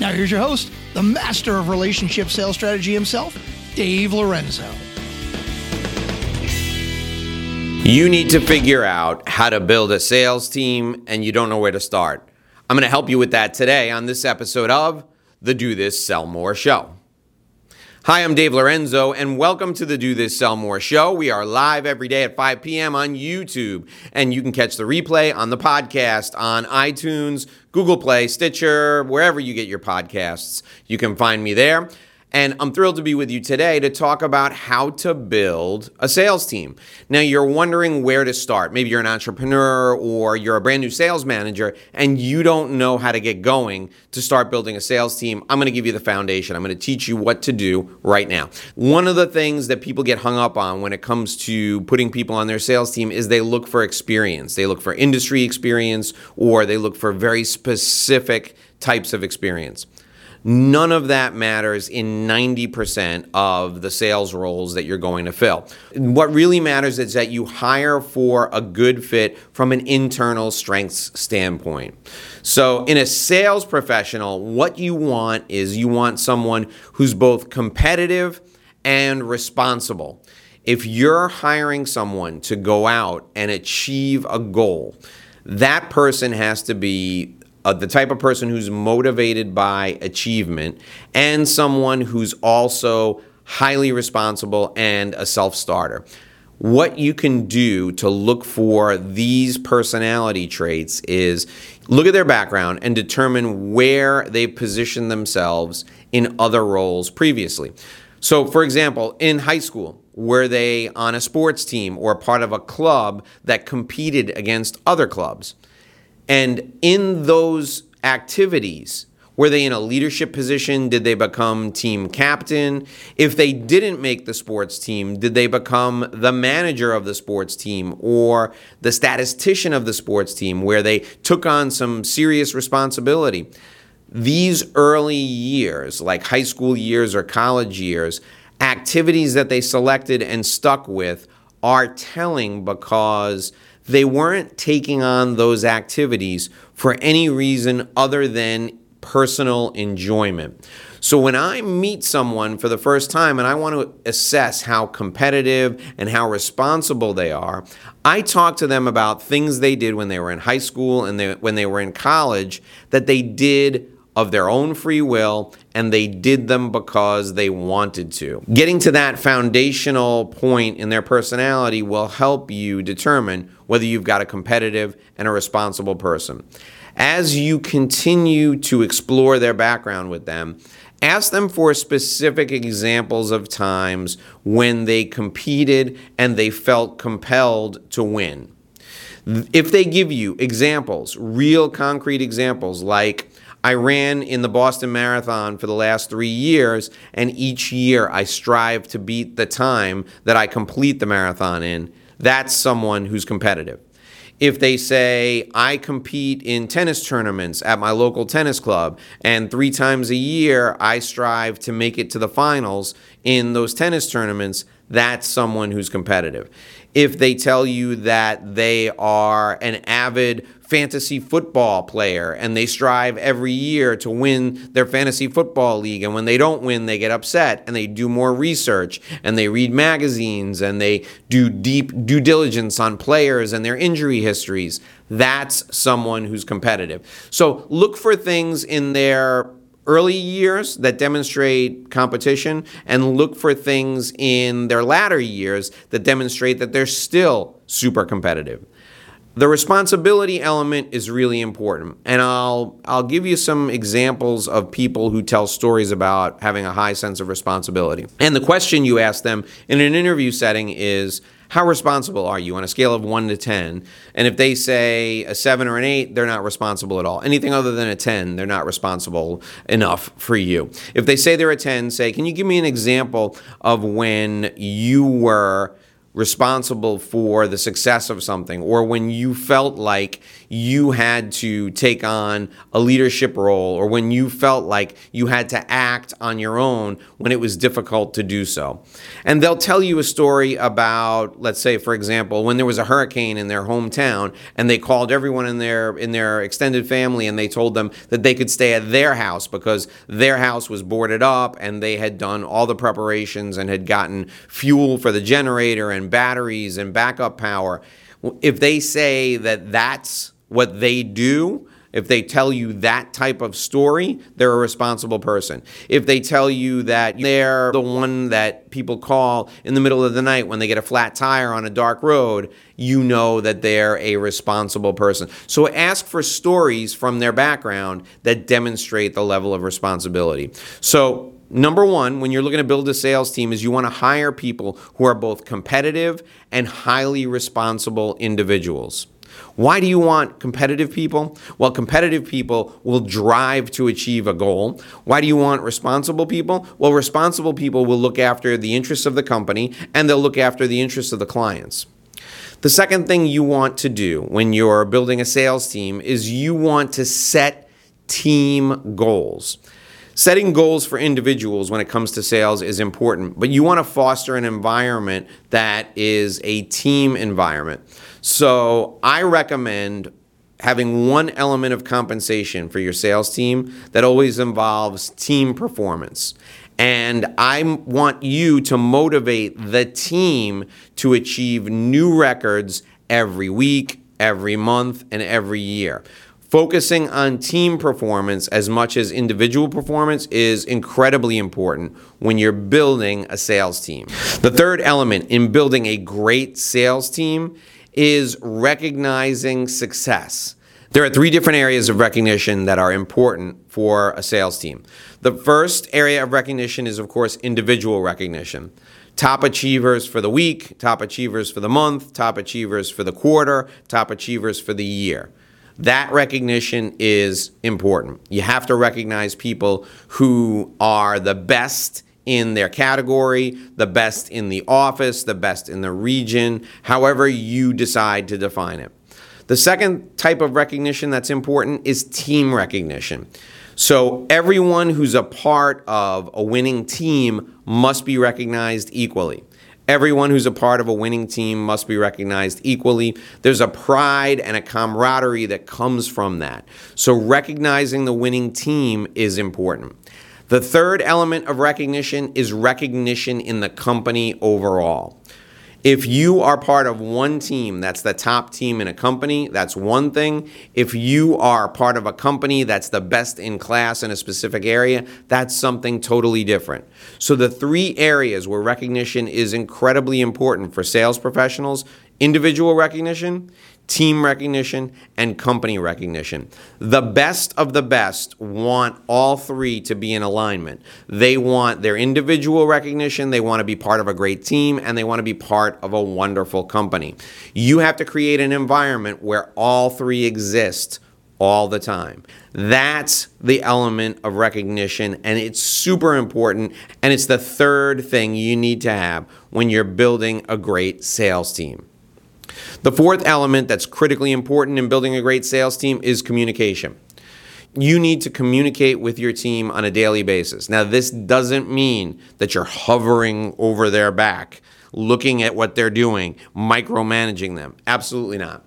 Now, here's your host, the master of relationship sales strategy himself, Dave Lorenzo. You need to figure out how to build a sales team and you don't know where to start. I'm going to help you with that today on this episode of the Do This Sell More Show. Hi, I'm Dave Lorenzo, and welcome to the Do This Sell More show. We are live every day at 5 p.m. on YouTube, and you can catch the replay on the podcast on iTunes, Google Play, Stitcher, wherever you get your podcasts. You can find me there. And I'm thrilled to be with you today to talk about how to build a sales team. Now, you're wondering where to start. Maybe you're an entrepreneur or you're a brand new sales manager and you don't know how to get going to start building a sales team. I'm to give you the foundation. I'm to teach you what to do right now. One of the things that people get hung up on when it comes to putting people on their sales team is they look for experience. They look for industry experience or they look for very specific types of experience. None of that matters in 90% of the sales roles that you're going to fill. What really matters is that you hire for a good fit from an internal strengths standpoint. So, in a sales professional, what you want is you want someone who's both competitive and responsible. If you're hiring someone to go out and achieve a goal, that person has to be uh, the type of person who's motivated by achievement and someone who's also highly responsible and a self starter. What you can do to look for these personality traits is look at their background and determine where they position themselves in other roles previously. So, for example, in high school, were they on a sports team or part of a club that competed against other clubs? And in those activities, were they in a leadership position? Did they become team captain? If they didn't make the sports team, did they become the manager of the sports team or the statistician of the sports team where they took on some serious responsibility? These early years, like high school years or college years, activities that they selected and stuck with are telling because they weren't taking on those activities for any reason other than personal enjoyment. So when I meet someone for the first time and I want to assess how competitive and how responsible they are, I talk to them about things they did when they were in high school and they, when they were in college that they did of their own free will and they did them because they wanted to. Getting to that foundational point in their personality will help you determine whether you've got a competitive and a responsible person. As you continue to explore their background with them, ask them for specific examples of times when they competed and they felt compelled to win. If they give you examples, real concrete examples like I ran in the Boston Marathon for the last three years, and each year I strive to beat the time that I complete the marathon in. That's someone who's competitive. If they say, I compete in tennis tournaments at my local tennis club, and three times a year I strive to make it to the finals in those tennis tournaments, that's someone who's competitive. If they tell you that they are an avid fantasy football player and they strive every year to win their fantasy football league and when they don't win they get upset and they do more research and they read magazines and they do deep due diligence on players and their injury histories that's someone who's competitive. So look for things in their early years that demonstrate competition and look for things in their latter years that demonstrate that they're still super competitive. The responsibility element is really important, and I'll I'll give you some examples of people who tell stories about having a high sense of responsibility. And the question you ask them in an interview setting is, How responsible are you on a scale of 1 to 10? And if they say a 7 or an 8, they're not responsible at all. Anything other than a 10, they're not responsible enough for you. If they say they're a 10, say, Can you give me an example of when you were responsible for the success of something, or when you felt like you had to take on a leadership role, or when you felt like you had to act on your own when it was difficult to do so. And they'll tell you a story about, let's say, for example, when there was a hurricane in their hometown, and they called everyone in their in their extended family, and they told them that they could stay at their house because their house was boarded up, and they had done all the preparations and had gotten fuel for the generator and batteries and backup power. If they say that that's what they do, if they tell you that type of story, they're a responsible person. If they tell you that they're the one that people call in the middle of the night when they get a flat tire on a dark road, you know that they're a responsible person. So ask for stories from their background that demonstrate the level of responsibility. So Number one, when you're looking to build a sales team, is you want to hire people who are both competitive and highly responsible individuals. Why do you want competitive people? Well, competitive people will drive to achieve a goal. Why do you want responsible people? Well, responsible people will look after the interests of the company and they'll look after the interests of the clients. The second thing you want to do when you're building a sales team is you want to set team goals. Setting goals for individuals when it comes to sales is important, but you want to foster an environment that is a team environment. So I recommend having one element of compensation for your sales team that always involves team performance. And I want you to motivate the team to achieve new records every week, every month, and every year. Focusing on team performance as much as individual performance is incredibly important when you're building a sales team. The third element in building a great sales team is recognizing success. There are three different areas of recognition that are important for a sales team. The first area of recognition is, of course, individual recognition. Top achievers for the week, top achievers for the month, top achievers for the quarter, top achievers for the year. That recognition is important. You have to recognize people who are the best in their category, the best in the office, the best in the region, however you decide to define it. The second type of recognition that's important is team recognition. So, everyone who's a part of a winning team must be recognized equally. Everyone who's a part of a winning team must be recognized equally. There's a pride and a camaraderie that comes from that. So, recognizing the winning team is important. The third element of recognition is recognition in the company overall. If you are part of one team that's the top team in a company, that's one thing. If you are part of a company that's the best in class in a specific area, that's something totally different. So, the three areas where recognition is incredibly important for sales professionals individual recognition, team recognition, and company recognition. The best of the best want all three to be in alignment. They want their individual recognition, they want to be part of a great team, and they want to be part of a wonderful company. You have to create an environment where all three exist all the time. That's the element of recognition, and it's super important. And it's the third thing you need to have when you're building a great sales team. The fourth element that's critically important in building a great sales team is communication. You need to communicate with your team on a daily basis. Now, this doesn't mean that you're hovering over their back, looking at what they're doing, micromanaging them. Absolutely not.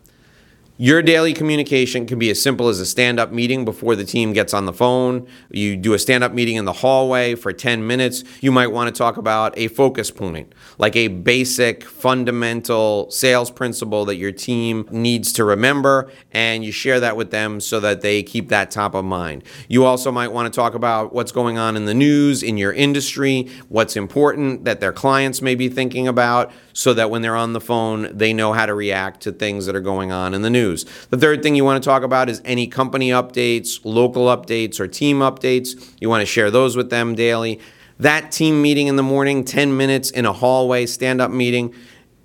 Your daily communication can be as simple as a stand up meeting before the team gets on the phone. You do a stand up meeting in the hallway for 10 minutes. You might want to talk about a focus point, like a basic, fundamental sales principle that your team needs to remember, and you share that with them so that they keep that top of mind. You also might want to talk about what's going on in the news, in your industry, what's important that their clients may be thinking about, so that when they're on the phone, they know how to react to things that are going on in the news. The third thing you want to talk about is any company updates, local updates, or team updates. You want to share those with them daily. That team meeting in the morning, 10 minutes in a hallway, stand up meeting,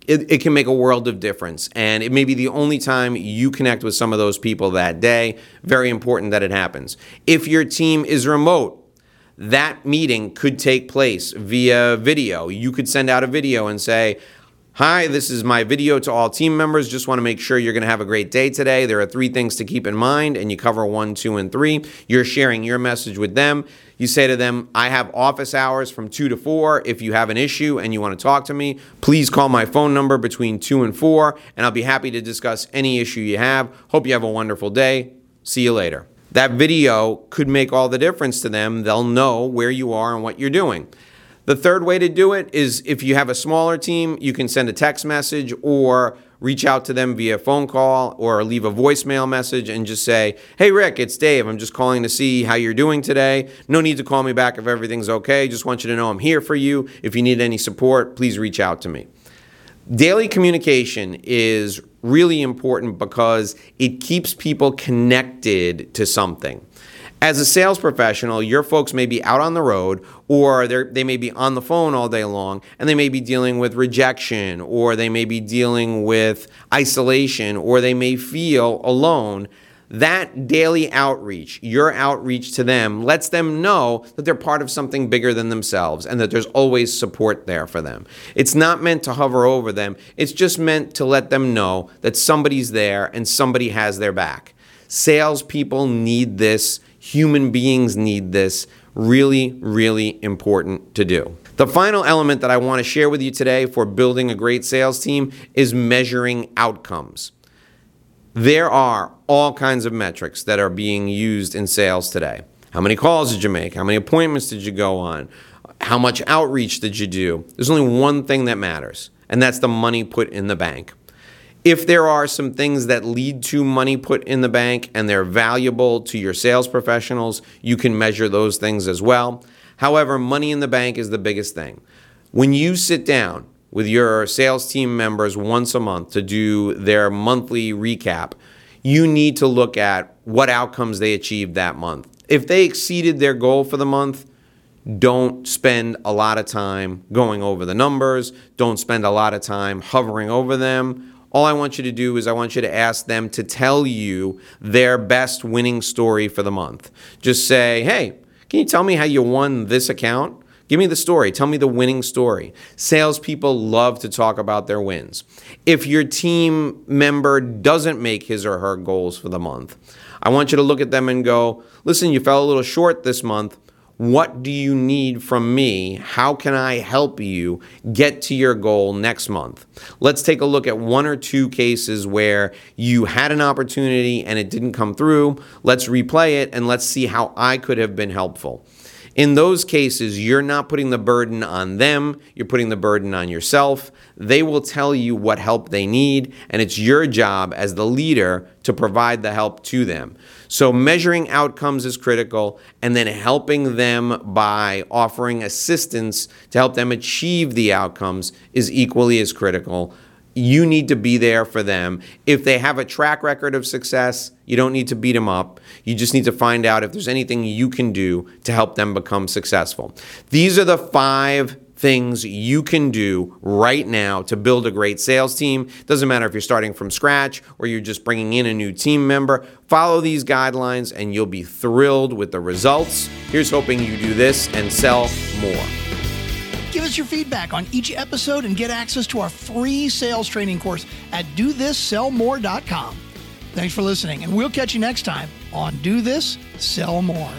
it, it, can make a world of difference. And it may be the only time you connect with some of those people that day. Very important that it happens. If your team is remote, that meeting could take place via video. You could send out a video and say, Hi, this is my video to all team members. Just want to make sure you're going to have a great day today. There are three things to keep in mind, and you cover one, two, and three. You're sharing your message with them. You say to them, I have office hours from 2 to 4. If you have an issue and you want to talk to me, please call my phone number between 2 and 4, and I'll be happy to discuss any issue you have. Hope you have a wonderful day. See you later. That video could make all the difference to them. They'll know where you are and what you're doing. The third way to do it is if you have a smaller team, you can send a text message or reach out to them via phone call or leave a voicemail message and just say, Hey, Rick, it's Dave. I'm just calling to see how you're doing today. No need to call me back if everything's okay. Just want you to know I'm here for you. If you need any support, please reach out to me. Daily communication is really important because it keeps people connected to something. As a sales professional, your folks may be out on the road or they may be on the phone all day long and they may be dealing with rejection or they may be dealing with isolation or they may feel alone. That daily outreach, your outreach to them, lets them know that they're part of something bigger than themselves and that there's always support there for them. It's not meant to hover over them, it's just meant to let them know that somebody's there and somebody has their back. Salespeople need this Human beings need this. Really, really important to do. The final element that I want to share with you today for building a great sales team is measuring outcomes. There are all kinds of metrics that are being used in sales today. How many calls did you make? How many appointments did you go on? How much outreach did you do? There's only one thing that matters, and that's the money put in the bank. If there are some things that lead to money put in the bank and they're valuable to your sales professionals, you can measure those things as well. However, money in the bank is the biggest thing. When you sit down with your sales team members once a month to do their monthly recap, you need to look at what outcomes they achieved that month. If they exceeded their goal for the month, don't spend a lot of time going over the numbers. Don't spend a lot of time hovering over them all I want you to do is I want you to ask them to tell you their best winning story for the month. Just say, hey, can you tell me how you won this account? Give me the story. Tell me the winning story. Salespeople love to talk about their wins. If your team member doesn't make his or her goals for the month, I want you to look at them and go, listen, you fell a little short this month. What do you need from me? How can I help you get to your goal next month? Let's take a look at one or two cases where you had an opportunity and it didn't come through. Let's replay it and let's see how I could have been helpful. In those cases, you're not putting the burden on them, you're putting the burden on yourself. They will tell you what help they need, and it's your job as the leader to provide the help to them. So, measuring outcomes is critical, and then helping them by offering assistance to help them achieve the outcomes is equally as critical you need to be there for them. If they have a track record of success, you don't need to beat them up. You just need to find out if there's anything you can do to help them become successful. These are the five things you can do right now to build a great sales team. Doesn't matter if you're starting from scratch or you're just bringing in a new team member. Follow these guidelines and you'll be thrilled with the results. Here's hoping you do this and sell more. Give us your feedback on each episode and get access to our free sales training course at dothissellmore.com. Thanks for listening, and we'll catch you next time on Do This, Sell More.